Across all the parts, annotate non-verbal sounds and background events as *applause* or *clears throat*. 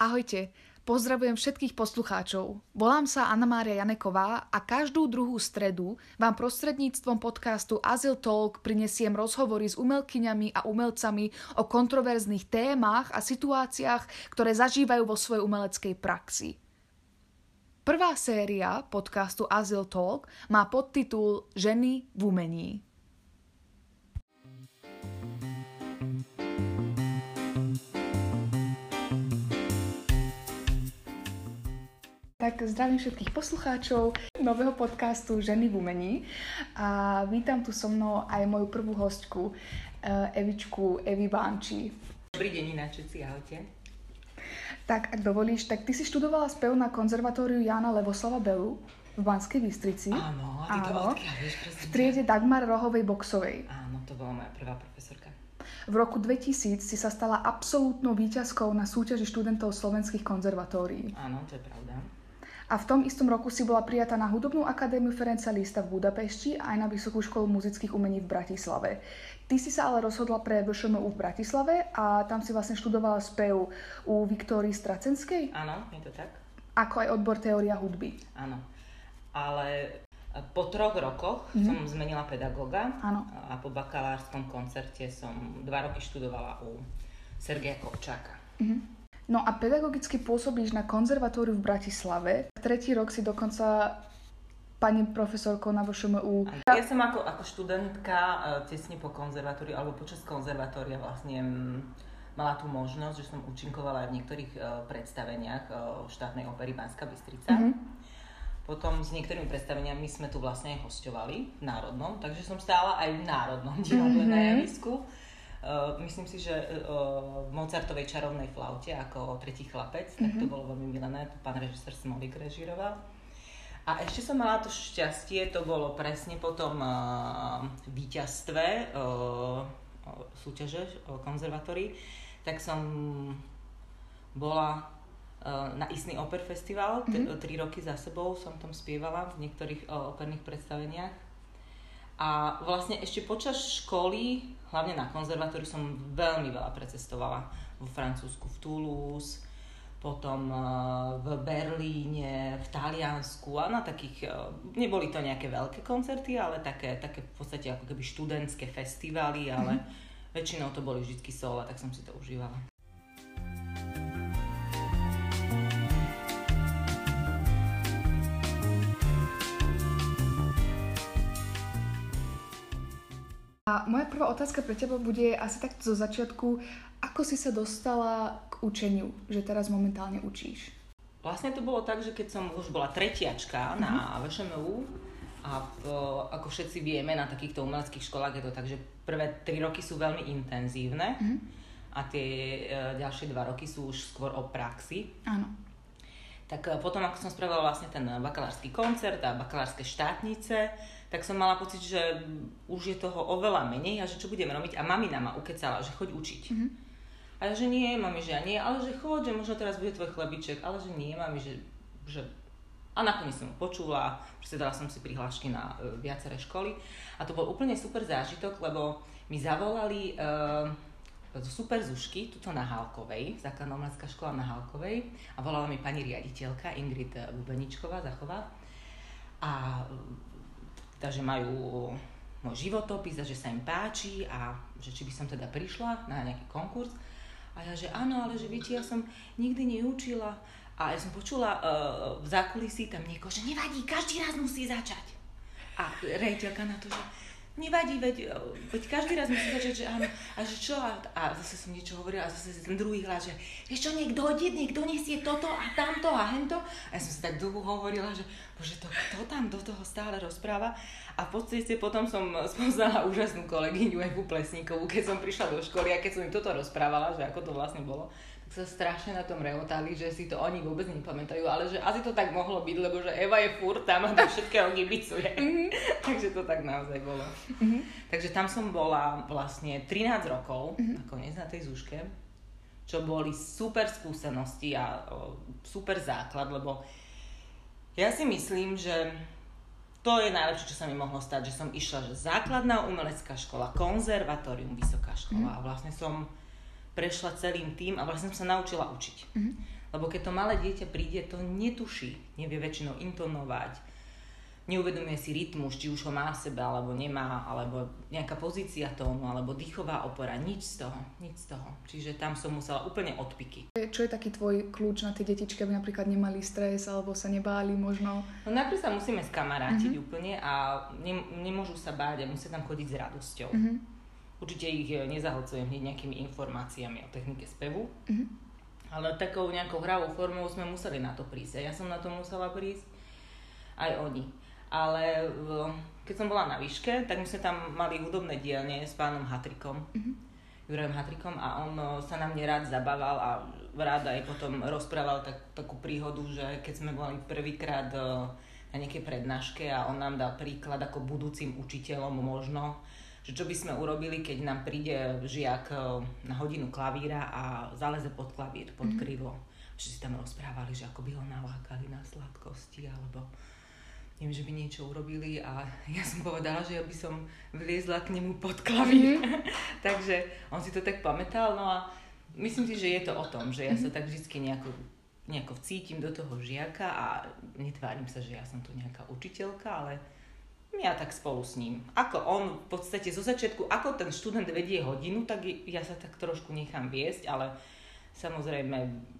Ahojte, pozdravujem všetkých poslucháčov. Volám sa Anna Mária Janeková a každú druhú stredu vám prostredníctvom podcastu Azyl Talk prinesiem rozhovory s umelkyňami a umelcami o kontroverzných témach a situáciách, ktoré zažívajú vo svojej umeleckej praxi. Prvá séria podcastu Azyl Talk má podtitul Ženy v umení. Tak zdravím všetkých poslucháčov nového podcastu Ženy v umení a vítam tu so mnou aj moju prvú hostku eh, Evičku Evi Bánči. Dobrý deň ináčici, ahojte. Tak, ak dovolíš, tak ty si študovala spev na konzervatóriu Jana Levoslava Belu v Banskej Bystrici. Áno, a ty to Áno. odkiaľ vieš, v triede Dagmar Rohovej Boxovej. Áno, to bola moja prvá profesorka. V roku 2000 si sa stala absolútnou výťazkou na súťaži študentov slovenských konzervatórií. Áno, to je pravda. A v tom istom roku si bola prijatá na Hudobnú akadémiu Ferenca Lista v Budapešti a aj na Vysokú školu muzických umení v Bratislave. Ty si sa ale rozhodla pre VŠMU v Bratislave a tam si vlastne študovala spev u Viktórii Stracenskej, Áno, je to tak? ako aj odbor teória hudby. Áno. Ale po troch rokoch Mhm. som zmenila pedagóga Áno. a po bakalárskom koncerte som dva roky študovala u Sergeja Kovčáka. No a pedagogicky pôsobíš na konzervatóriu v Bratislave. Tretí rok si dokonca pani profesorkou na VŠMU. Ja som ako, ako študentka e, tesne po konzervatóriu alebo počas konzervatória vlastne mala tú možnosť, že som účinkovala aj v niektorých e, predstaveniach e, štátnej opery Banská Bystrica. Mhm. Potom s niektorými predstaveniami sme tu vlastne aj hostovali v Národnom, takže som stála aj v Národnom divadle Mhm. na javisku. Uh, myslím si, že uh, v Mozartovej čarovnej flaute ako tretí chlapec, tak to bolo veľmi milené, to pán režisér Smolík režiroval. A ešte som mala to šťastie, to bolo presne po tom uh, víťazstve uh, súťaže uh, konzervatórii, tak som bola uh, na Istný Oper Festival, mm-hmm. tri roky za sebou som tam spievala v niektorých uh, operných predstaveniach. A vlastne ešte počas školy, hlavne na konzervatóriu, som veľmi veľa precestovala. Vo Francúzsku, v Toulouse, potom eh, v Berlíne, v Taliansku a na takých, eh, neboli to nejaké veľké koncerty, ale také, také v podstate ako keby študentské festivály, ale väčšinou to boli vždy solo, tak som si to užívala. A moja prvá otázka pre teba bude asi tak zo začiatku, ako si sa dostala k učeniu, že teraz momentálne učíš? Vlastne to bolo tak, že keď som už bola tretiačka na VŠMU a v, ako všetci vieme, na takýchto umeleckých školách je to tak, že prvé tri roky sú veľmi intenzívne a tie e, ďalšie dva roky sú už skôr o praxi. Áno. Tak e, potom, ako som spravila vlastne ten bakalársky koncert a bakalárske štátnice, tak som mala pocit, že už je toho oveľa menej a že čo budem robiť. A mamina ma ukecala, že choď učiť. A ja, že nie, mami, že ja nie, ale že choď, že možno teraz bude tvoj chlebiček, ale že nie, mami, že, že... A nakoniec som ho počula, proste dala som si prihlášky na e, viaceré školy a to bol úplne super zážitok, lebo mi zavolali e, super zušky, tuto na Hálkovej, základná umelecká škola na Hálkovej a volala mi pani riaditeľka Ingrid Bubeničková, Zachová a takže majú môj životopis a že sa im páči a že či by som teda prišla na nejaký konkurs. A ja, že áno, ale že viete, ja som nikdy neučila. A ja som počula uh, v zákulisí tam niekoho, že nevadí, každý raz musí začať. A rejiteľka na to, že nevadí, veď, uh, veď každý raz musí začať, že áno. A že čo? A, a zase som niečo hovorila a zase ten druhý hlas, že vieš čo, niekto ide, niekto nesie toto a tamto a hento. A ja som si tak dlho hovorila, že bože, to kto tam do toho stále rozpráva. A v podstate potom som spoznala úžasnú kolegyňu Evu Plesníkovú, keď som prišla do školy a keď som im toto rozprávala, že ako to vlastne bolo, sa strašne na tom reotali, že si to oni vôbec nepamätajú, ale že asi to tak mohlo byť, lebo že Eva je furt tam a to *laughs* všetkého gibicuje. *laughs* Takže to tak naozaj bolo. Takže tam som bola vlastne 13 rokov, nakoniec na tej zúške, čo boli super skúsenosti a o, super základ, lebo ja si myslím, že to je najlepšie, čo sa mi mohlo stať, že som išla, že základná umelecká škola, konzervatórium, vysoká škola. A vlastne som prešla celým tým a vlastne som sa naučila učiť. Lebo keď to malé dieťa príde, to netuší, nevie väčšinou intonovať, neuvedomuje si rytmus, či už ho má v sebe, alebo nemá, alebo nejaká pozícia tónu, alebo dýchová opora, nič z toho, nič z toho. Čiže tam som musela úplne odpiky. Čo je taký tvoj kľúč na tie detičky, aby napríklad nemali stres, alebo sa nebáli možno? No najprv sa musíme skamarátiť mm-hmm. úplne a ne, nemôžu sa báť a musia tam chodiť s radosťou. Mm-hmm. Určite ich eh, nezahlcujem hneď nejakými informáciami o technike spevu, mm-hmm. ale takou nejakou hravou formou sme museli na to prísť. A ja som na to musela prísť, aj oni ale keď som bola na výške, tak my sme tam mali hudobné dielne s pánom Hatrikom, mm-hmm. Jurajom Hatrikom a on sa na mne rád zabával a rád aj potom rozprával tak, takú príhodu, že keď sme boli prvýkrát na nejakej prednáške a on nám dal príklad ako budúcim učiteľom možno, že čo by sme urobili, keď nám príde žiak na hodinu klavíra a zaleze pod klavír, pod mm-hmm. krídlo. Že si tam rozprávali, že ako by ho nalákali na sladkosti alebo neviem, že by niečo urobili a *laughs* ja som povedala, že ja by som vliezla k nemu pod klavír. Mm-hmm. *laughs* Takže on si to tak pamätal, no a myslím si, že je to o tom, že ja mm-hmm. sa tak vždy nejako, nejako vcítim do toho žiaka a netvárim sa, že ja som tu nejaká učiteľka, ale ja tak spolu s ním. Ako on v podstate zo začiatku, ako ten študent vedie hodinu, tak ja sa tak trošku nechám viesť, ale samozrejme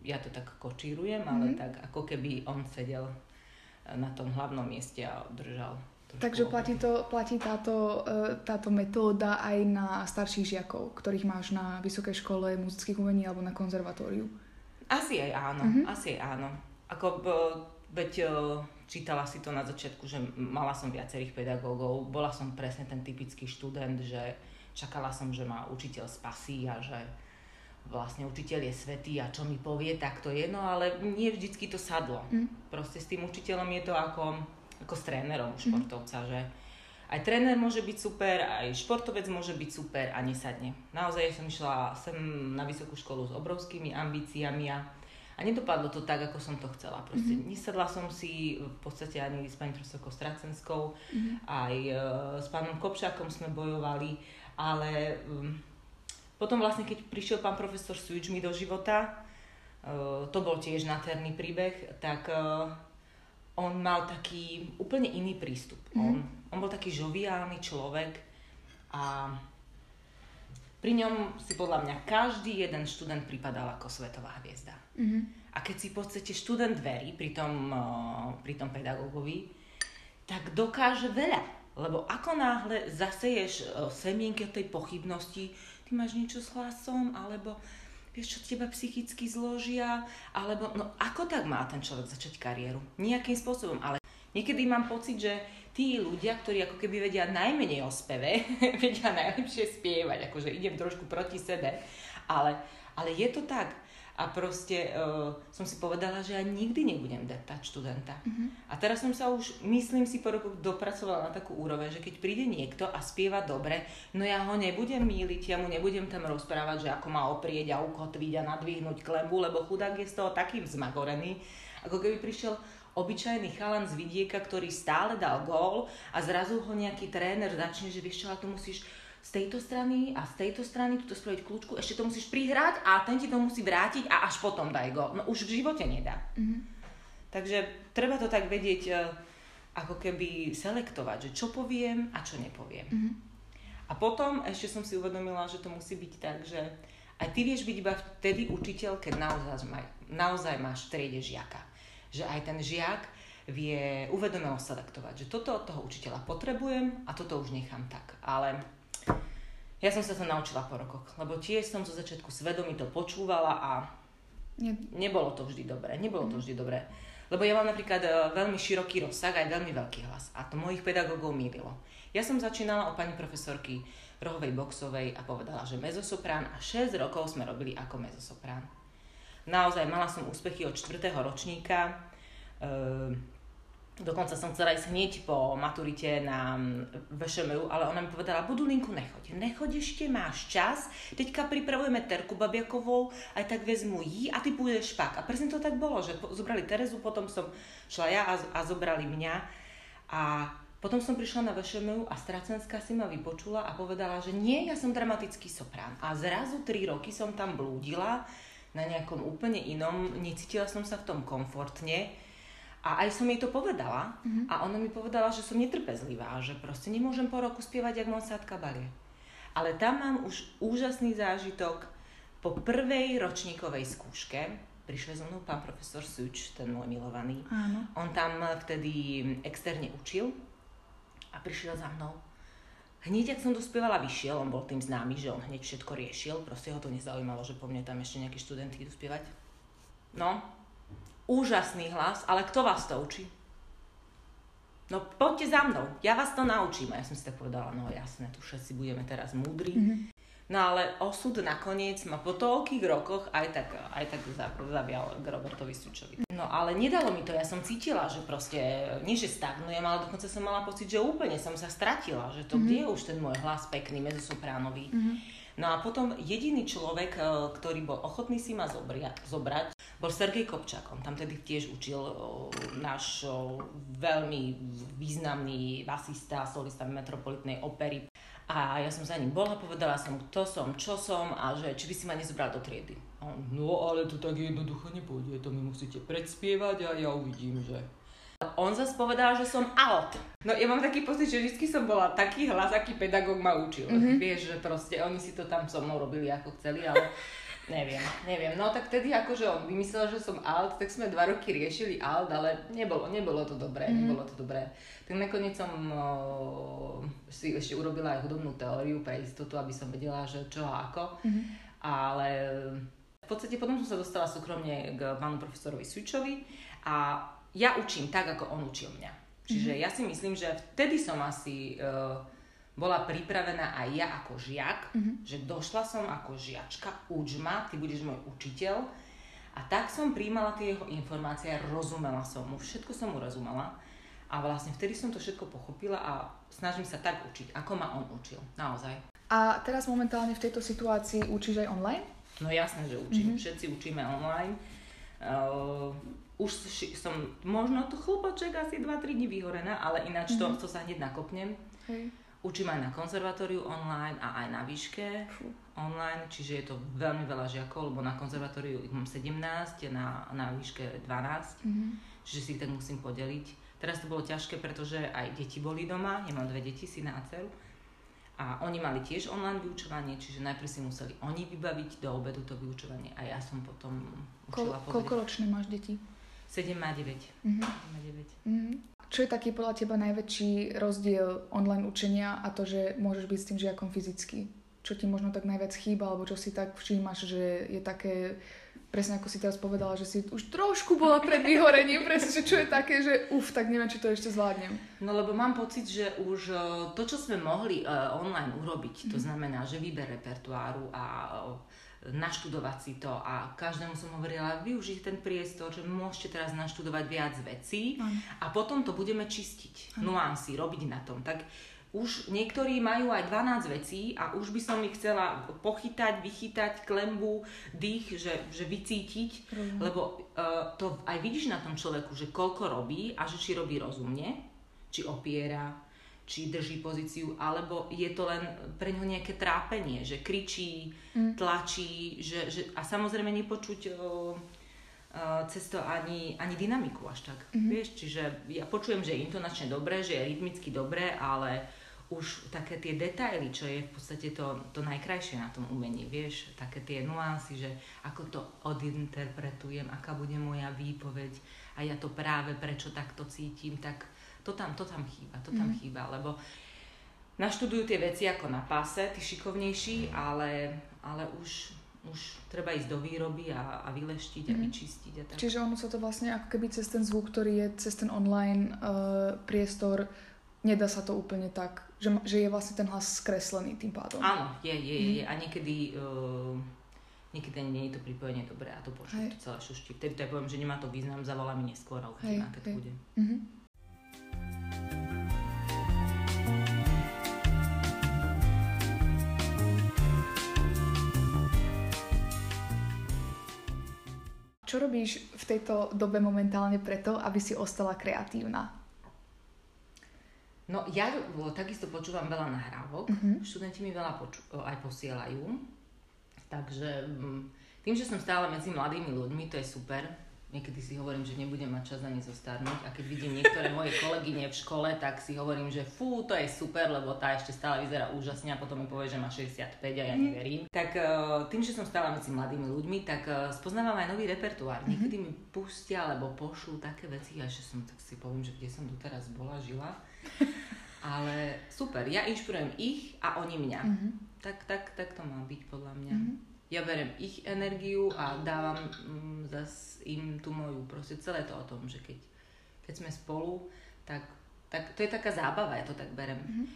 ja to tak kočírujem, ale mm-hmm. tak ako keby on sedel na tom hlavnom mieste a držal. Takže platí, to, platí táto, e, táto metóda aj na starších žiakov, ktorých máš na vysokej škole muzických umení alebo na konzervatóriu? Asi aj áno, uh-huh. asi aj áno. Ako, veď e, čítala si to na začiatku, že mala som viacerých pedagógov, bola som presne ten typický študent, že čakala som, že ma učiteľ spasí a že vlastne učiteľ je svetý a čo mi povie, tak to je, no ale nie vždycky to sadlo. Mm. Proste s tým učiteľom je to ako, ako s trénerom mhm. športovca, mm. že aj tréner môže byť super, aj športovec môže byť super a nesadne. Naozaj som išla sem na vysokú školu s obrovskými ambíciami a, a nedopadlo to tak, ako som to chcela. Proste mm-hmm. nesadla som si v podstate ani s pani profesorkou Stracenskou, mm-hmm. aj e, s pánom Kopšákom sme bojovali, ale um, potom vlastne, keď prišiel pán profesor Sujič mi do života, uh, to bol tiež nádherný príbeh, tak uh, on mal taký úplne iný prístup. Mm-hmm. On, on bol taký žoviálny človek a pri ňom si podľa mňa každý jeden študent pripadal ako svetová hviezda. Mm-hmm. A keď si v podstate študent verí pri tom, pri tom pedagógovi, tak dokáže veľa. Lebo ako náhle zaseješ semienky tej pochybnosti, ty máš niečo s hlasom, alebo vieš, čo teba psychicky zložia, alebo no ako tak má ten človek začať kariéru? Nejakým spôsobom, ale niekedy mám pocit, že tí ľudia, ktorí ako keby vedia najmenej o speve, *laughs* vedia najlepšie spievať, akože idem trošku proti sebe, ale, ale je to tak a proste uh, som si povedala, že ja nikdy nebudem deptať študenta. Mm-hmm. A teraz som sa už, myslím si, po roku dopracovala na takú úroveň, že keď príde niekto a spieva dobre, no ja ho nebudem míliť, ja mu nebudem tam rozprávať, že ako má oprieť a ukotviť a nadvihnúť klembu, lebo chudák je z toho taký vzmagorený, ako keby prišiel obyčajný chalan z vidieka, ktorý stále dal gól a zrazu ho nejaký tréner začne, že vieš čo, ale tu musíš z tejto strany a z tejto strany túto spraviť kľúčku, ešte to musíš prihrať a ten ti to musí vrátiť a až potom daj go. No už v živote nedá. Mm-hmm. Takže treba to tak vedieť, e, ako keby selektovať, že čo poviem a čo nepoviem. Mm-hmm. A potom ešte som si uvedomila, že to musí byť tak, že aj ty vieš byť iba vtedy učiteľ, keď naozaj, maj, naozaj máš v triede žiaka. Že aj ten žiak vie uvedomelo selektovať, že toto od toho učiteľa potrebujem a toto už nechám tak. Ale ja som sa to naučila po rokoch, lebo tiež som zo začiatku svedomí to počúvala a Nie. nebolo to vždy dobré. Nebolo to mhm. vždy dobré. Lebo ja mám napríklad e, veľmi široký rozsah aj veľmi veľký hlas a to mojich pedagógov mýlilo. Ja som začínala o pani profesorky Rohovej Boxovej a povedala, že mezosoprán a 6 rokov sme robili ako mezosoprán. Naozaj mala som úspechy od 4. ročníka. E, Dokonca som chcela ísť hneď po maturite na VŠMU, ale ona mi povedala, Budulinku, nechoď. Nechoď ešte, máš čas. Teďka pripravujeme Terku Babiakovou, aj tak vezmu jí a ty pôjdeš pak. A presne to tak bolo, že zobrali Terezu, potom som šla ja a, a zobrali mňa. A potom som prišla na VŠMU a Stracenská si ma vypočula a povedala, že nie, ja som dramatický soprán. A zrazu tri roky som tam blúdila na nejakom úplne inom, necítila som sa v tom komfortne a aj som jej to povedala mm-hmm. a ona mi povedala, že som netrpezlivá, že proste nemôžem po roku spievať jak Monsat Caballé. Ale tam mám už úžasný zážitok po prvej ročníkovej skúške. Prišiel so mnou pán profesor Suč, ten môj milovaný. Áno. On tam vtedy externe učil a prišiel za mnou. Hneď, ak som dospievala, vyšiel, on bol tým známy, že on hneď všetko riešil, proste ho to nezaujímalo, že po mne tam ešte nejakí študenti idú spievať. No, úžasný hlas, ale kto vás to učí? No poďte za mnou, ja vás to naučím. A ja som si tak povedala, no jasné, tu všetci budeme teraz múdri. Mm-hmm. No ale osud nakoniec ma po toľkých rokoch aj tak, aj tak zavial k Robertovi Sučovi. No ale nedalo mi to, ja som cítila, že proste, nie že stagnujem, ale dokonca som mala pocit, že úplne som sa stratila, že to mm-hmm. kde je už ten môj hlas pekný, mezosopránový. Mm-hmm. No a potom jediný človek, e, ktorý bol ochotný si ma zobria, zobrať, bol Sergej Kopčák. On tam tedy tiež učil o, náš o, veľmi významný basista, solista metropolitnej opery. A ja som za ním bola, povedala som, kto som, čo som a že či by si ma nezobral do triedy. on, no ale to tak jednoducho nepôjde, to mi musíte predspievať a ja uvidím, že on zase povedal, že som alt. No ja mám taký pocit, že vždy som bola taký hlas, aký pedagóg ma učil. Mm-hmm. Vieš, že proste oni si to tam so mnou robili ako chceli, ale *laughs* neviem, neviem. No tak tedy akože on vymyslel, že som alt, tak sme dva roky riešili alt, ale nebolo, nebolo to dobré, mm-hmm. nebolo to dobré. Tak nakoniec som o, si ešte urobila aj hudobnú teóriu pre istotu, aby som vedela, že čo a ako. Mm-hmm. Ale v podstate potom som sa dostala súkromne k pánu profesorovi Sučovi a ja učím tak, ako on učil mňa. Čiže mm-hmm. ja si myslím, že vtedy som asi uh, bola pripravená aj ja ako žiak, mm-hmm. že došla som ako žiačka, uč ma, ty budeš môj učiteľ. A tak som príjmala tie jeho informácie, rozumela som mu, všetko som mu rozumela. A vlastne vtedy som to všetko pochopila a snažím sa tak učiť, ako ma on učil, naozaj. A teraz momentálne v tejto situácii učíš aj online? No jasné, že učím. Mm-hmm. Všetci učíme online. Uh, už som možno to chlopoček asi 2-3 dní vyhorená, ale ináč mm-hmm. to, to sa hneď nakopnem. Hej. Učím aj na konzervatóriu online a aj na výške Fú. online, čiže je to veľmi veľa žiakov, lebo na konzervatóriu ich mám 17, na, na výške 12, mm-hmm. čiže si ich tak musím podeliť. Teraz to bolo ťažké, pretože aj deti boli doma, ja mám dve deti, syna a dceru. A oni mali tiež online vyučovanie, čiže najprv si museli oni vybaviť do obedu to vyučovanie a ja som potom učila Ko, Koľko ročné máš deti? 7 má 9. Mm-hmm. 7 má 9. Mm-hmm. Čo je taký podľa teba najväčší rozdiel online učenia a to, že môžeš byť s tým žiakom fyzicky? Čo ti možno tak najviac chýba, alebo čo si tak všímaš, že je také, presne ako si teraz povedala, že si už trošku bola pred vyhorením, presne, čo je také, že uf, tak neviem, či to ešte zvládnem. No lebo mám pocit, že už e, to, čo sme mohli uh, online urobiť, mm-hmm. to mhm. znamená, že výber repertoáru a naštudovať si to a každému som hovorila, využiť ten priestor, že môžete teraz naštudovať viac vecí a potom to budeme čistiť, nuancy, robiť na tom. Tak už niektorí majú aj 12 vecí a už by som ich chcela pochytať, vychytať, klembu, dých, že, že vycítiť, mm. lebo uh, to aj vidíš na tom človeku, že koľko robí a že či robí rozumne, či opiera, či drží pozíciu, alebo je to len pre ňo nejaké trápenie, že kričí, mm. tlačí, že, že, a samozrejme nepočuť o, cez to ani, ani dynamiku až tak. Mm-hmm. Vieš, čiže ja počujem, že je intonačne dobré, že je rytmicky dobré, ale už také tie detaily, čo je v podstate to, to najkrajšie na tom umení, vieš, také tie nuancy, že ako to odinterpretujem, aká bude moja výpoveď a ja to práve prečo takto cítim, tak to tam, to tam chýba, to tam mm. chýba, lebo naštudujú tie veci ako na páse, tí šikovnejší, ale, ale už, už treba ísť do výroby a, a vyleštiť mm. a mhm. vyčistiť. A tak. Čiže ono sa to vlastne ako keby cez ten zvuk, ktorý je cez ten online uh, priestor, nedá sa to úplne tak, že, že je vlastne ten hlas skreslený tým pádom. Áno, je, je, mm. je. A niekedy... Uh, niekedy nie je to pripojenie dobré a to počuť, to celé šušti. Vtedy to ja poviem, že nemá to význam, zavolá mi neskôr a aké to bude. Mm-hmm. Čo robíš v tejto dobe momentálne preto, aby si ostala kreatívna? No ja takisto počúvam veľa nahrávok, uh-huh. študenti mi veľa poču- aj posielajú, takže mm, Tým, že som stále medzi mladými ľuďmi, to je super. Niekedy si hovorím, že nebudem mať čas ani zostarnúť a keď vidím niektoré moje kolegyne v škole, tak si hovorím, že fú, to je super, lebo tá ešte stále vyzerá úžasne a potom mi povie, že má 65 a ja neverím. Tak e, tým, že som stále medzi mladými ľuďmi, tak e, spoznávam aj nový repertoár. Mhm. Niekedy mi pustia alebo pošlú také veci a že som tak si poviem, že kde som doteraz bola, žila. Ale super, ja inšpirujem ich a oni mňa. Mm-hmm. Tak, tak, tak to má byť podľa mňa. Mm-hmm ja berem ich energiu a dávam mm, zas im tú moju. Proste celé to o tom, že keď, keď sme spolu, tak, tak to je taká zábava, ja to tak berem. Mm-hmm.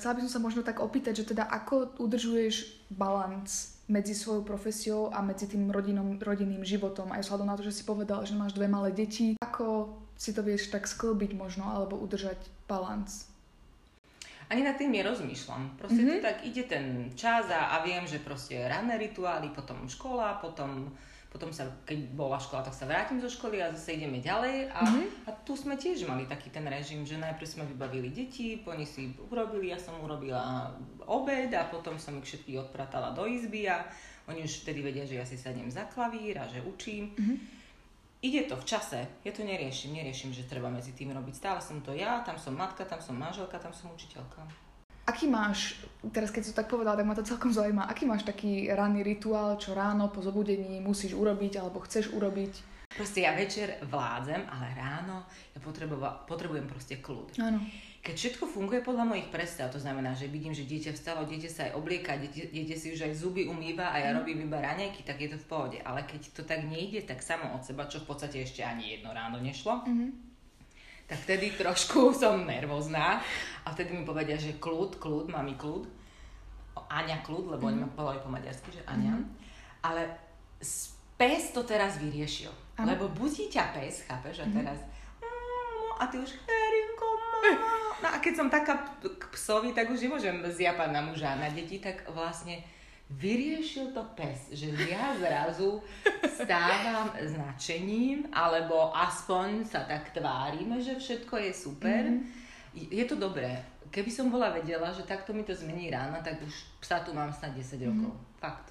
Chcela by som sa možno tak opýtať, že teda ako udržuješ balans medzi svojou profesiou a medzi tým rodinom, rodinným životom. Aj vzhľadom na to, že si povedal, že máš dve malé deti. Ako si to vieš tak sklbiť možno, alebo udržať balans? Ani nad tým nerozmýšľam. Proste mm-hmm. to tak ide ten čas a, a viem, že proste ranné rituály, potom škola, potom potom sa, keď bola škola, tak sa vrátim zo školy a zase ideme ďalej. A, mm-hmm. a tu sme tiež mali taký ten režim, že najprv sme vybavili deti, po nich si urobili, ja som urobila obed a potom som ich všetkých odpratala do izby a oni už vtedy vedia, že ja si sadnem za klavír a že učím. Mm-hmm. Ide to v čase, ja to neriešim, neriešim, že treba medzi tým robiť. Stále som to ja, tam som matka, tam som manželka, tam som učiteľka. Aký máš, teraz keď to tak povedal, tak ma to celkom zaujíma, aký máš taký ranný rituál, čo ráno po zobudení musíš urobiť alebo chceš urobiť? Proste ja večer vládzem, ale ráno ja potrebujem proste kľud. Áno. Keď všetko funguje podľa mojich predstav, to znamená, že vidím, že dieťa vstalo, dieťa sa aj oblieka, dieťa, dieťa si už aj zuby umýva a ja mm. robím iba raňajky, tak je to v pohode. Ale keď to tak nejde, tak samo od seba, čo v podstate ešte ani jedno ráno nešlo, mm-hmm tak vtedy trošku *laughs* som nervózna a vtedy mi povedia, že kľud, kľud, mami kľud. Aňa kľud, lebo mm. oni ma povedali po maďarsky, že Aňa. Mm. Ale pes to teraz vyriešil. Ano. Lebo budí ťa pes, chápeš, a mm. teraz mm, a ty už Herinko, No a keď som taká k psovi, tak už nemôžem zjapať na muža na deti, tak vlastne vyriešil to pes, že ja zrazu stávam značením, alebo aspoň sa tak tvárime, že všetko je super. Mm-hmm. Je to dobré. Keby som bola vedela, že takto mi to zmení rána, tak už psa tu mám snad 10 mm-hmm. rokov. Fakt.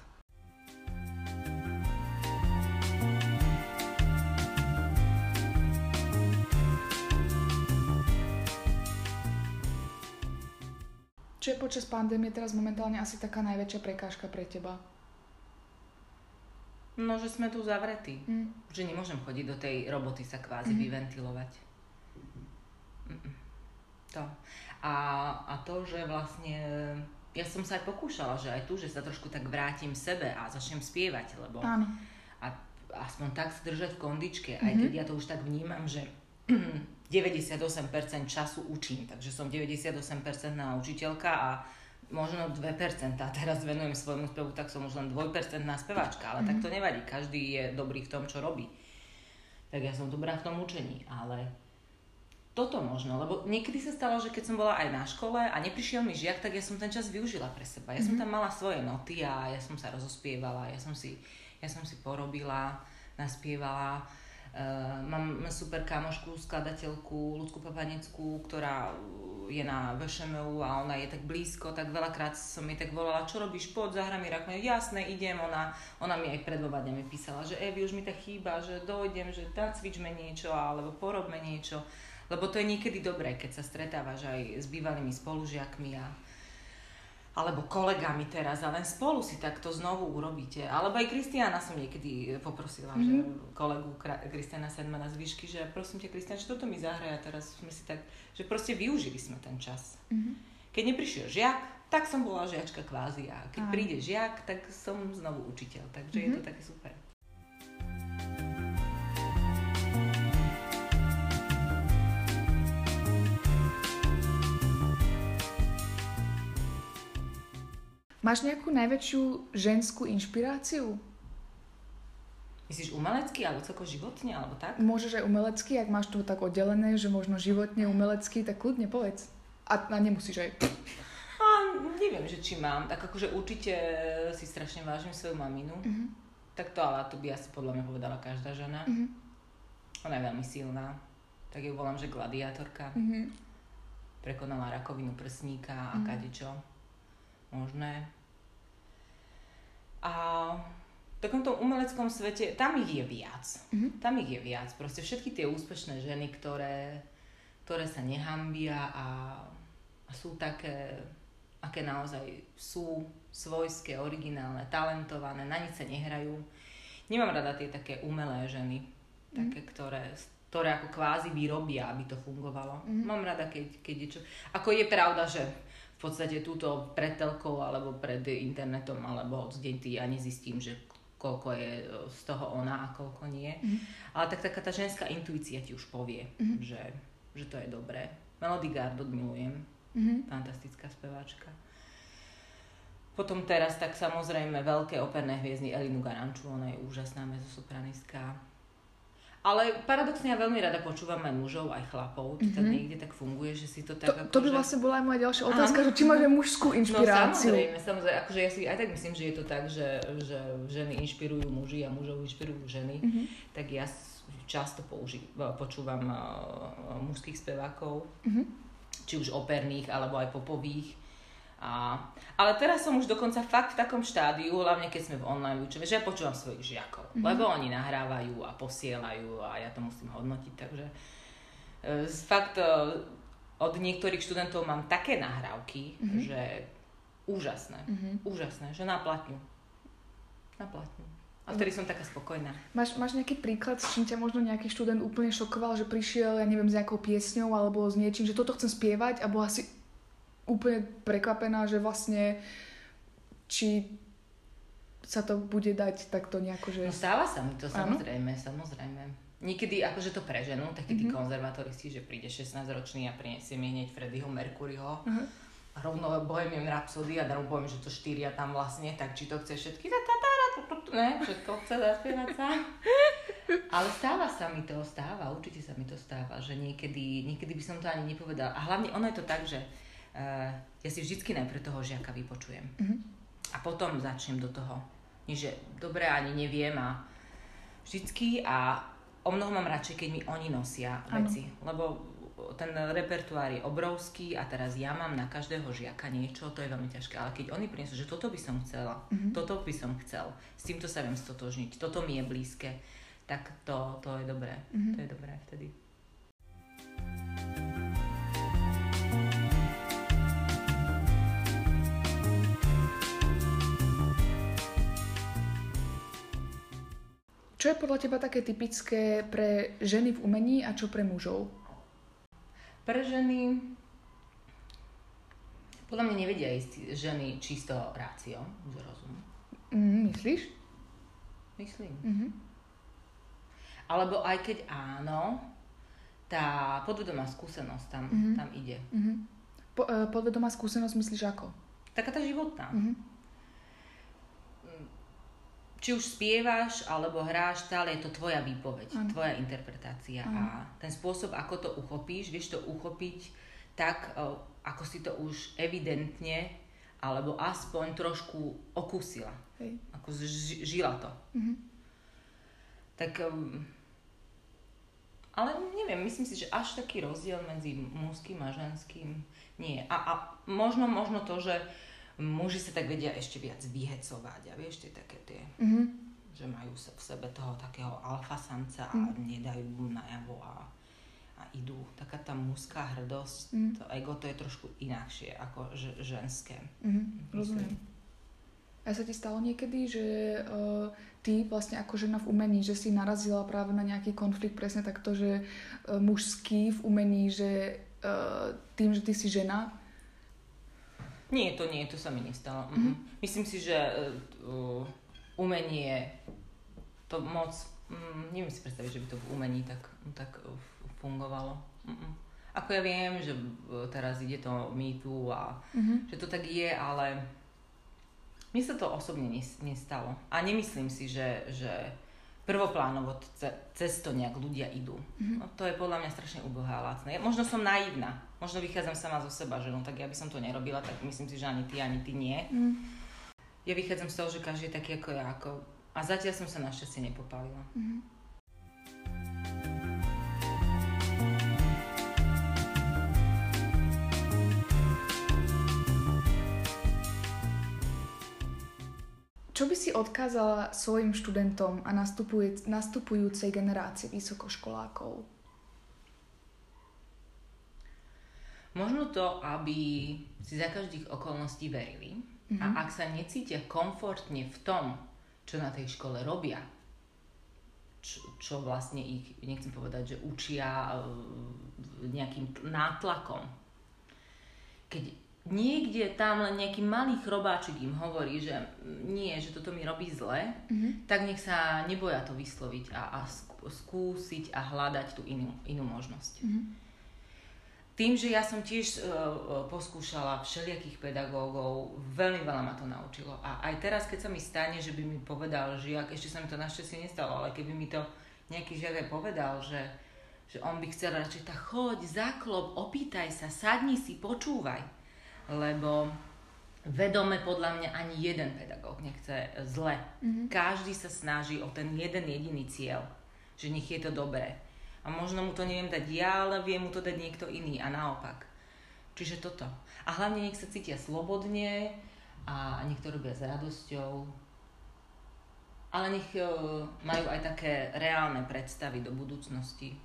Čo je počas pandémie teraz momentálne asi taká najväčšia prekážka pre teba? No, že sme tu zavretí. Mm. Že nemôžem chodiť do tej roboty sa kvázi mm. vyventilovať. Mm-mm. To. A, a to, že vlastne ja som sa aj pokúšala, že aj tu, že sa trošku tak vrátim sebe a začnem spievať, lebo Áno. a aspoň tak sa držať v kondičke, mm-hmm. aj keď ja to už tak vnímam, že *clears throat* 98% času učím, takže som 98% na učiteľka a možno 2% a *laughs* teraz venujem svojmu spevu, tak som už len 2% speváčka, ale mm-hmm. tak to nevadí, každý je dobrý v tom, čo robí. Tak ja som dobrá v tom učení, ale toto možno, lebo niekedy sa stalo, že keď som bola aj na škole a neprišiel mi žiak, tak ja som ten čas využila pre seba. Ja mm-hmm. som mhm. tam mala svoje noty a ja som sa rozospievala, ja som si, ja som si porobila, naspievala mám super kamošku, skladateľku Ľudku Papaneckú, ktorá je na VŠMU a ona je tak blízko, tak veľakrát som mi tak volala, čo robíš, poď, zahraj mi rakme, jasné, idem, ona, ona mi aj pred mi písala, že Evi, už mi tak chýba, že dojdem, že nacvičme niečo, alebo porobme niečo, lebo to je niekedy dobré, keď sa stretávaš aj s bývalými spolužiakmi a alebo kolegami teraz a len spolu si takto znovu urobíte. Alebo aj Kristiana som niekedy poprosila, mm-hmm. že mhm. kolegu Kristiana Sedmana z výšky, že prosím ťa Kristiana, čo toto mi zahraja teraz sme si tak, že proste využili sme ten čas. Mm-hmm. Keď neprišiel žiak, tak som bola žiačka kvázi a keď Aj. príde žiak, tak som znovu učiteľ. Takže mm-hmm. je to mhm. také super. Máš nejakú najväčšiu ženskú inšpiráciu? Myslíš umelecký alebo celko životne, alebo tak? Môžeš aj umelecký, ak máš to tak oddelené, že možno životne, umelecký, tak kľudne povedz. A, a nemusíš aj... A, neviem, že či mám. Tak akože určite si strašne vážim svoju maminu. Uh-huh. Tak to ale to by asi podľa mňa povedala každá žena. Uh-huh. Ona je veľmi silná. Tak ju volám, že gladiátorka. Mhm. Prekonala rakovinu prsníka a Mhm. kadečo možné. A v takomto umeleckom svete, tam ich je viac. Mhm. Tam ich je viac. Proste všetky tie úspešné ženy, ktoré, ktoré sa nehambia a, a sú také, aké naozaj sú svojské, originálne, talentované, na nič sa nehrajú. Nemám rada tie také umelé ženy, také, ktoré, ktoré ako kvázi vyrobia, aby to fungovalo. Mhm. Mám rada, keď, keď je čo... Ako je pravda, že v podstate túto pred telkou alebo pred internetom alebo od ty ja nezistím, že koľko je e, z toho ona a koľko nie. Mhm. Ale tak taká tá ženská intuícia ti už povie, Mhm. že, že to je dobré. Melody Gardot milujem, Mhm. fantastická speváčka. Potom teraz tak samozrejme veľké operné hviezdy Elinu Garanču, ona je úžasná mezosopranistka. Ale paradoxne ja veľmi rada počúvam aj mužov, aj chlapov. To tak Mhm. niekde tak funguje, že si to tak To, to by akože- vlastne bola aj moja ďalšia otázka, že či máš aj mužskú inšpiráciu. No samozrejme, samozrejme, akože ja si aj tak myslím, že je to tak, že, že ženy inšpirujú muži a mužov inšpirujú ženy, Mhm. tak ja často použi- počúvam uh, mužských spevákov, Mhm. či už operných, alebo aj popových. A, ale teraz som už dokonca fakt v takom štádiu, hlavne keď sme v online výučbe, že ja počúvam svojich žiakov, Mhm. lebo oni nahrávajú a posielajú a ja to musím hodnotiť, takže e, fakt e, od niektorých študentov mám také nahrávky, Mhm. že úžasné, Mhm. úžasné, že na platňu. Na platňu. A vtedy som taká spokojná. Máš, máš nejaký príklad, s čím ťa možno nejaký študent úplne šokoval, že prišiel, ja neviem, s nejakou piesňou alebo s niečím, že toto chcem spievať a bola si úplne prekvapená, že vlastne či sa to bude dať takto nejako, že... No stáva sa mi to, samozrejme, samozrejme. Niekedy akože to preženú, takí tí Mhm. konzervatoristi, že príde 16-ročný a prinesie mi hneď Freddieho Mercuryho a rovno Bohemian Rhapsody a darom poviem, že to štyria tam vlastne, tak či to chce všetky, ta, ta, ta, ne, všetko chce zaspievať sa. Ale stáva sa mi to, stáva, určite sa mi to stáva, že niekedy, niekedy by som to ani nepovedala. A hlavne ono je to tak, že ja si vždycky najprv toho žiaka vypočujem. Mhm. A potom začnem do toho. Nie, že dobre, ani neviem a vždycky a o mnoho mám radšej, keď mi oni nosia Áno. veci. Lebo ten repertoár je obrovský a teraz ja mám na každého žiaka niečo, to je veľmi ťažké. Ale keď oni prinesú, že toto by som chcela, Mhm. toto by som chcel, s týmto sa viem stotožniť, toto mi je blízke, tak to, to je dobré. Mhm. To je dobré vtedy. Čo je podľa teba také typické pre ženy v umení a čo pre mužov? Pre ženy podľa mňa nevedia ísť ženy čisto rácio, z rozumu. Mm, myslíš? Myslím. Mhm. Alebo aj keď áno, tá podvedomá skúsenosť tam, Mhm. tam ide. Mhm. Po, e, podvedomá skúsenosť myslíš ako? Taká tá životná. Mhm. Či už spievaš alebo hráš, stále je to tvoja výpoveď, Áno. tvoja interpretácia. Áno. A ten spôsob, ako to uchopíš, vieš to uchopiť tak, ako si to už evidentne alebo aspoň trošku okúsila. Hej. Ako ži- žila to. Mhm. Tak... Ale neviem, myslím si, že až taký rozdiel medzi mužským a ženským nie. A, a možno, možno to, že muži sa tak vedia ešte viac vyhecovať a vieš, tie také tie, Mhm. že majú sa v sebe toho takého alfa samca a Mhm. nedajú mu najavo a, a idú. Taká tá mužská hrdosť, Mhm. to ego to je trošku inakšie ako ž- ženské. Mhm. Rozumiem. A sa ti stalo niekedy, že uh, ty vlastne ako žena v umení, že si narazila práve na nejaký konflikt presne takto, že uh, mužský v umení, že uh, tým, že ty si žena, Nie, to nie, to sa mi nestalo. Mhm. Mm-hmm. Myslím si, že uh, umenie to moc, mm, neviem si predstaviť, že by to v umení tak, tak uh, fungovalo. Mm-mm. Ako ja viem, že teraz ide to mýtu a Mhm. že to tak je, ale mne sa to osobne nes- nestalo. A nemyslím si, že, že prvoplánovo ce- cez to nejak ľudia idú. Mhm. No, to je podľa mňa strašne ubohé a lacné. Ja, možno som naivná, možno vychádzam sama zo seba, že no tak ja by som to nerobila, tak myslím si, že ani ty, ani ty nie. Mhm. Ja vychádzam z toho, že každý je taký ako ja. Ako... A zatiaľ som sa našťastie nepopálila. Mhm. Čo by si odkázala svojim študentom a nastupujúcej generácii vysokoškolákov? Možno to, aby si za každých okolností verili mm-hmm. a mhm. ak sa necítia komfortne v tom, čo na tej škole robia, čo, čo vlastne ich, nechcem povedať, že učia uh, nejakým nátlakom. Keď niekde tam len nejaký malý chrobáčik im hovorí, že nie, že toto mi robí zle, mm-hmm. tak nech sa neboja to vysloviť a, a skúsiť a hľadať tú inú, inú možnosť. Mm-hmm tým, že ja som tiež uh, poskúšala všelijakých pedagógov, veľmi veľa ma to naučilo. A aj teraz, keď sa mi stane, že by mi povedal žiak, ešte sa mi to našťastie nestalo, ale keby mi to nejaký žiak aj povedal, že, že on by chcel radšej, tak choď, zaklop, opýtaj sa, sadni si, počúvaj. Lebo vedome podľa mňa ani jeden pedagóg nechce zle. Mm-hmm. Každý sa snaží o ten jeden jediný cieľ, že nech je to dobré a možno mu to neviem dať ja, ale vie mu to dať niekto iný a naopak. Čiže toto. A hlavne nech sa cítia slobodne a nech to robia s radosťou. Ale nech uh, majú aj také reálne predstavy do budúcnosti.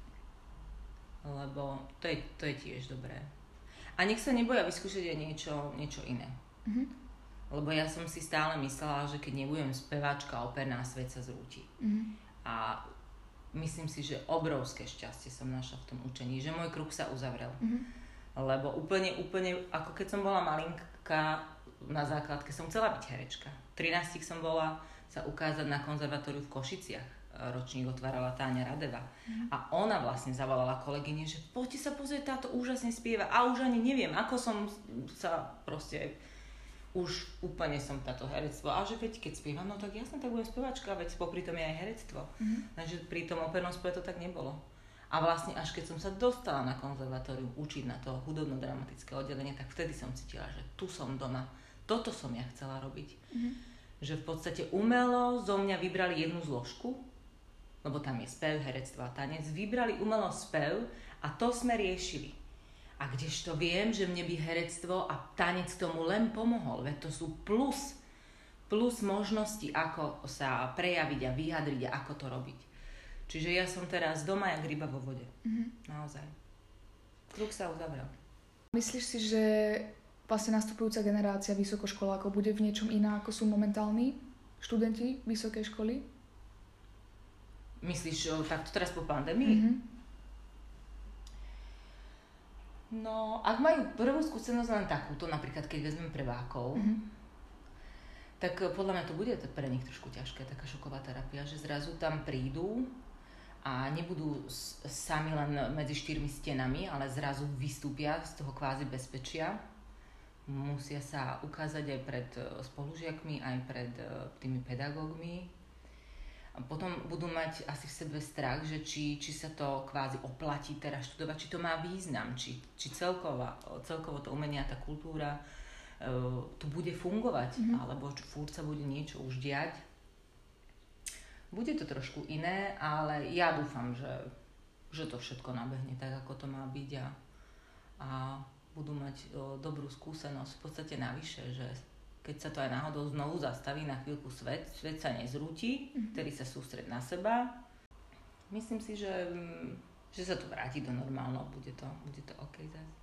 Lebo to je, to je tiež dobré. A nech sa neboja vyskúšať aj niečo, niečo iné. Mm-hmm. Lebo ja som si stále myslela, že keď nebudem speváčka operná, svet sa zrúti. Mm-hmm. A myslím si, že obrovské šťastie som našla v tom učení, že môj kruh sa uzavrel. Mm-hmm. Lebo úplne, úplne, ako keď som bola malinká na základke, som chcela byť herečka. V 13 som bola sa ukázať na konzervatóriu v Košiciach. Ročník otvárala Táňa Radeva. Mm-hmm. A ona vlastne zavolala kolegyne, že poďte sa pozrieť, táto úžasne spieva. A už ani neviem, ako som sa proste už úplne som táto herectvo. A že veď keď spievam, no tak jasne, tak budem spevačka, veď popri tom je aj herectvo. Mm-hmm. Takže pri tom opernom speve to tak nebolo. A vlastne až keď som sa dostala na konzervatórium učiť na to hudobno-dramatické oddelenie, tak vtedy som cítila, že tu som doma. Toto som ja chcela robiť. Mm-hmm. Že v podstate umelo zo mňa vybrali jednu zložku, lebo tam je spev, herectvo a tanec, vybrali umelo spev a to sme riešili. A kdežto viem, že mne by herectvo a tanec tomu len pomohol, veď to sú plus, plus možnosti, ako sa prejaviť a vyjadriť a ako to robiť. Čiže ja som teraz doma jak ryba vo vode. Mm-hmm. Naozaj. Kruh sa uzavrel. Myslíš si, že vlastne nastupujúca generácia vysokoškolákov bude v niečom iná, ako sú momentálni študenti vysokej školy? Myslíš takto teraz po pandémii? Mm-hmm. No, ak majú prvú skúsenosť len takúto, napríklad keď vezmem prvákov, mm-hmm. tak eh, podľa mňa to bude pre nich trošku ťažké, taká šoková terapia, že zrazu tam prídu a nebudú sami len medzi štyrmi stenami, ale zrazu vystúpia z toho kvázi bezpečia. Musia sa ukázať aj pred eh, spolužiakmi, aj pred eh, tými pedagógmi, potom budú mať asi v sebe strach, že či, či sa to kvázi oplatí teraz študovať, či to má význam, či, či celková, celkovo to umenie a tá kultúra uh, tu bude fungovať, mm-hmm. alebo či furt sa bude niečo už diať. Bude to trošku iné, ale ja dúfam, že, že to všetko nabehne tak, ako to má byť a, a budú mať uh, dobrú skúsenosť v podstate navyše, že keď sa to aj náhodou znovu zastaví na chvíľku svet, svet sa nezrúti, mm-hmm. ktorý sa sústred na seba. Myslím si, že, mm, že sa to vráti do normálneho, bude to, bude to OK zase.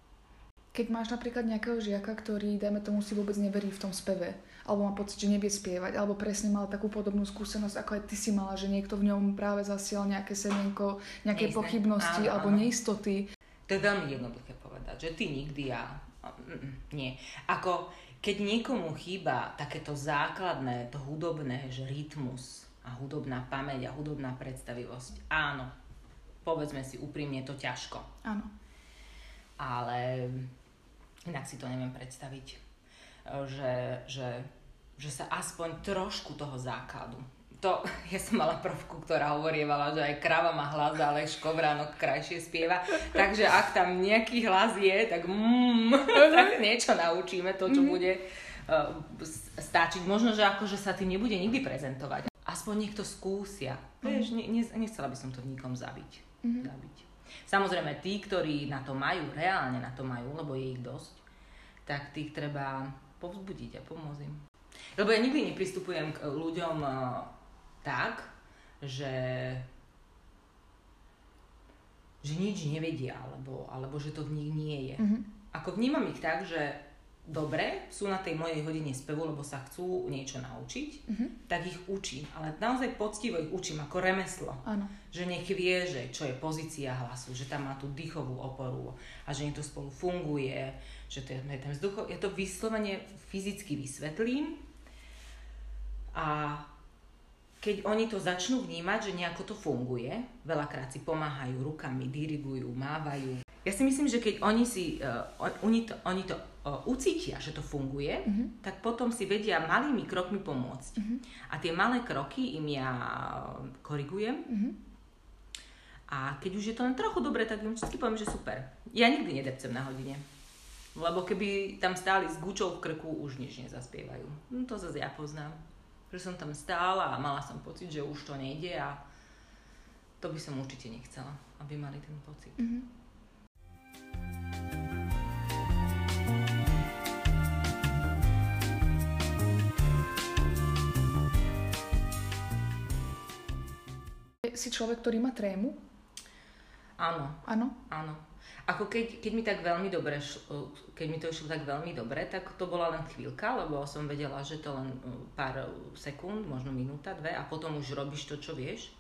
Keď máš napríklad nejakého žiaka, ktorý, dajme tomu, si vôbec neverí v tom speve, alebo má pocit, že nevie spievať, alebo presne mal takú podobnú skúsenosť, ako aj ty si mala, že niekto v ňom práve zasiel nejaké semienko, nejaké Neistné. pochybnosti áno, alebo áno. neistoty. To je veľmi jednoduché povedať, že ty nikdy a... Nie. Ako keď niekomu chýba takéto základné, to hudobné, že rytmus a hudobná pamäť a hudobná predstavivosť, áno, povedzme si úprimne, to ťažko. Áno. Ale inak si to neviem predstaviť, že, že, že sa aspoň trošku toho základu to, *laughs* ja som mala prvku, ktorá hovorievala, že aj krava má hlas, ale škovránok krajšie spieva. Takže ak tam nejaký hlas je, tak mm, *laughs* tak niečo naučíme, to, čo mhm. bude uh, stačiť. Možno, že akože sa tým nebude nikdy prezentovať. Aspoň niekto skúsia. Mm. Vieš, ne, ne, nechcela by som to nikom zabiť. Mm-hmm. zabiť. Samozrejme, tí, ktorí na to majú, reálne na to majú, lebo je ich dosť, tak tých treba povzbudiť a pomôcť im. Lebo ja nikdy nepristupujem k ľuďom uh, tak, že že nič nevedia, alebo, alebo že to v nich nie je. Mm-hmm. Ako vnímam ich tak, že dobre, sú na tej mojej hodine spevu, lebo sa chcú niečo naučiť, mm-hmm. tak ich učím. Ale naozaj poctivo ich učím ako remeslo. Ano. Že nech vie, že čo je pozícia hlasu, že tam má tú dýchovú oporu a že nech to spolu funguje, že to je ten vzduch, ja to vyslovene fyzicky vysvetlím a keď oni to začnú vnímať, že nejako to funguje, veľakrát si pomáhajú rukami, dirigujú, mávajú. Ja si myslím, že keď oni si, uh, oni to, oni to uh, ucítia, že to funguje, uh-huh. tak potom si vedia malými krokmi pomôcť. Uh-huh. A tie malé kroky im ja korigujem. Uh-huh. A keď už je to len trochu dobre, tak im vždy poviem, že super. Ja nikdy nedepcem na hodine. Lebo keby tam stáli s gučou v krku, už nič nezaspievajú. No to zase ja poznám že som tam stála a mala som pocit, že už to nejde a to by som určite nechcela, aby mali ten pocit. Mm-hmm. Si človek, ktorý má trému? Áno. Áno? Áno. Ako keď, keď mi tak veľmi dobre šlo, keď mi to išlo tak veľmi dobre, tak to bola len chvíľka, lebo som vedela, že to len uh, pár sekúnd, možno minúta, dve a potom už robíš to, čo vieš.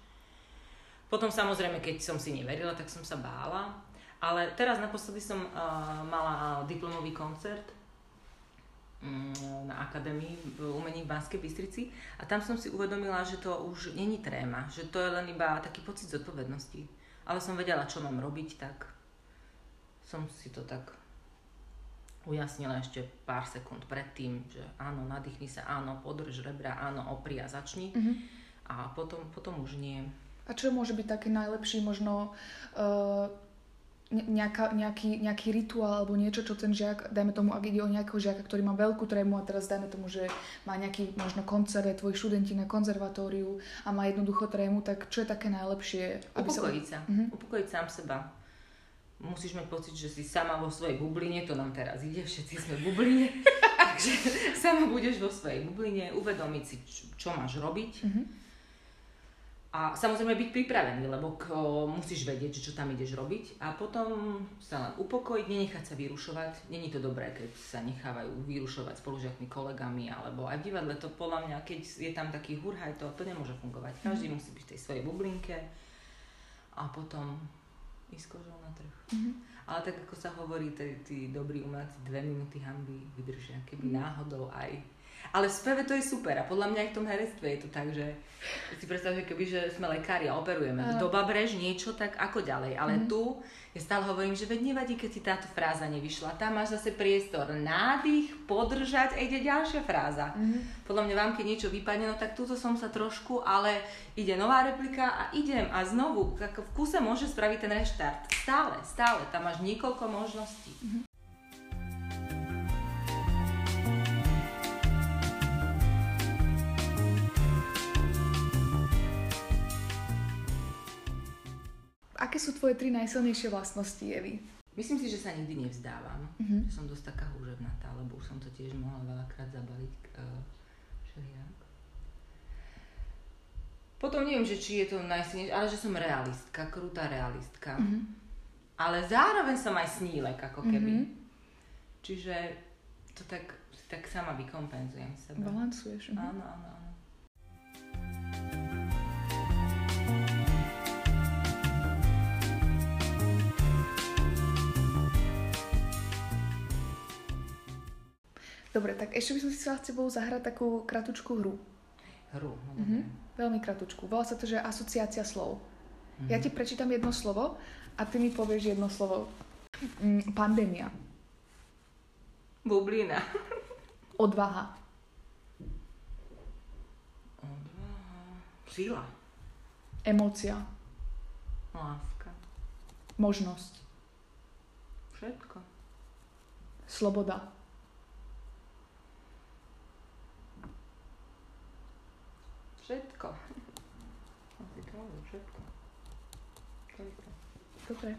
Potom samozrejme, keď som si neverila, tak som sa bála. Ale teraz naposledy som uh, mala diplomový koncert um, na akadémii v umení v Banskej Bystrici a tam som si uvedomila, že to už není tréma, že to je len iba taký pocit zodpovednosti. Ale som vedela, čo mám robiť, tak som si to tak ujasnila ešte pár sekúnd predtým, že áno, nadýchni sa, áno, podrž rebra, áno, opri a začni. Mm-hmm. A potom, potom už nie. A čo môže byť taký najlepší možno uh, nejaká, nejaký, nejaký rituál alebo niečo, čo ten žiak, dajme tomu, ak ide o nejakého žiaka, ktorý má veľkú trému a teraz dajme tomu, že má nejaký možno koncert, tvoji študenti na konzervatóriu a má jednoducho trému, tak čo je také najlepšie? Aby upokojiť sa, sa. Uh-huh. upokojiť sám seba musíš mať pocit, že si sama vo svojej bubline, to nám teraz ide, všetci sme v bubline, *laughs* takže sama budeš vo svojej bubline, uvedomiť si, čo, čo máš robiť mm-hmm. a samozrejme byť pripravený, lebo k, o, musíš vedieť, čo tam ideš robiť a potom sa len upokojiť, nenechať sa vyrušovať. Není to dobré, keď sa nechávajú vyrušovať spolužiakmi, kolegami, alebo aj v divadle to podľa mňa, keď je tam taký hurhaj, to, to nemôže fungovať. Každý mm-hmm. musí byť v tej svojej bublinke a potom ísť kožou na trh. Mm-hmm. Ale tak ako sa hovorí, tí, tí dobrí umelci dve minúty hamby vydržia, keby mm-hmm. náhodou aj ale v speve to je super a podľa mňa aj v tom herectve je to tak, že si predstav, že keby že sme lekári a operujeme, uh. doba brež niečo, tak ako ďalej. Ale mm. tu ja stále hovorím, že veď nevadí, keď ti táto fráza nevyšla. Tam máš zase priestor, nádych, podržať a ide ďalšia fráza. Mm. Podľa mňa vám, keď niečo vypadne, no tak túto som sa trošku, ale ide nová replika a idem a znovu, tak v kuse môže spraviť ten reštart. Stále, stále, tam máš niekoľko možností. Mm. Aké sú tvoje tri najsilnejšie vlastnosti, Evy? Myslím si, že sa nikdy nevzdávam. Uh-huh. Že som dosť taká húževnatá, lebo už som to tiež mohla veľakrát zabaliť uh, všelijak. Potom neviem, že či je to najsilnejšie, ale že som realistka, krutá realistka. Uh-huh. Ale zároveň som aj snílek, ako keby. Uh-huh. Čiže to tak, tak sama vykompenzujem seba. Balansuješ. Uh-huh. Áno, áno, áno. Dobre, tak ešte by som si chcela s tebou zahrať takú kratučku hru. Hru, no mm-hmm. Veľmi kratučku. Volá sa to, že asociácia slov. Mm-hmm. Ja ti prečítam jedno slovo a ty mi povieš jedno slovo. Mm, pandémia. Bublina. Odvaha. Odvaha. Sila. Emócia. Láska. Možnosť. Všetko. Sloboda. Všetko. všetko. Dobre.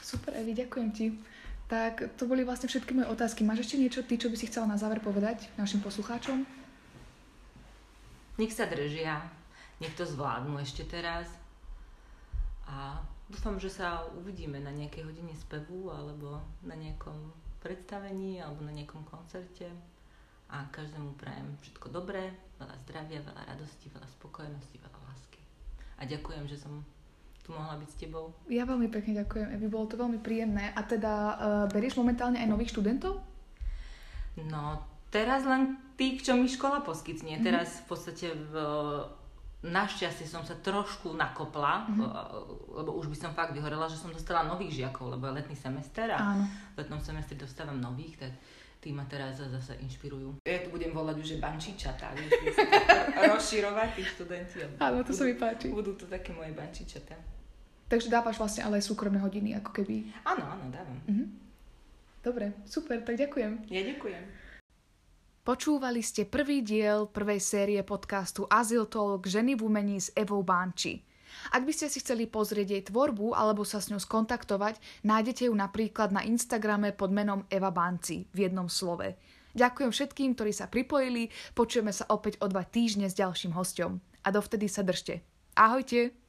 Super, Evi, ďakujem ti. Tak to boli vlastne všetky moje otázky. Máš ešte niečo ty, čo by si chcela na záver povedať našim poslucháčom? nech sa držia, nech to zvládnu ešte teraz. A dúfam, že sa uvidíme na nejakej hodine spevu alebo na nejakom predstavení alebo na nejakom koncerte. A každému prajem všetko dobré, veľa zdravia, veľa radosti, veľa spokojnosti, veľa lásky. A ďakujem, že som tu mohla byť s tebou. Ja veľmi pekne ďakujem, Evi, bolo to veľmi príjemné. A teda uh, berieš momentálne aj nových študentov? No, teraz len tých, čo mi škola poskytne. Mm-hmm. Teraz v podstate v, našťastie som sa trošku nakopla, mm-hmm. lebo už by som fakt vyhorela, že som dostala nových žiakov, lebo je letný semester a Áno. v letnom semestri dostávam nových, tak tí ma teraz zase inšpirujú. Ja tu budem volať už, že bančičata, vieš, *laughs* rozširovať tí študenti. Áno, to budú, sa mi páči. Budú to také moje bančičata. Takže dávaš vlastne ale aj súkromné hodiny, ako keby. Áno, áno, dávam. Mhm. Dobre, super, tak ďakujem. Ja ďakujem. Počúvali ste prvý diel prvej série podcastu Azyl Talk Ženy v umení s Evou Banči. Ak by ste si chceli pozrieť jej tvorbu alebo sa s ňou skontaktovať, nájdete ju napríklad na Instagrame pod menom Eva Banci v jednom slove. Ďakujem všetkým, ktorí sa pripojili, počujeme sa opäť o dva týždne s ďalším hostom. A dovtedy sa držte. Ahojte!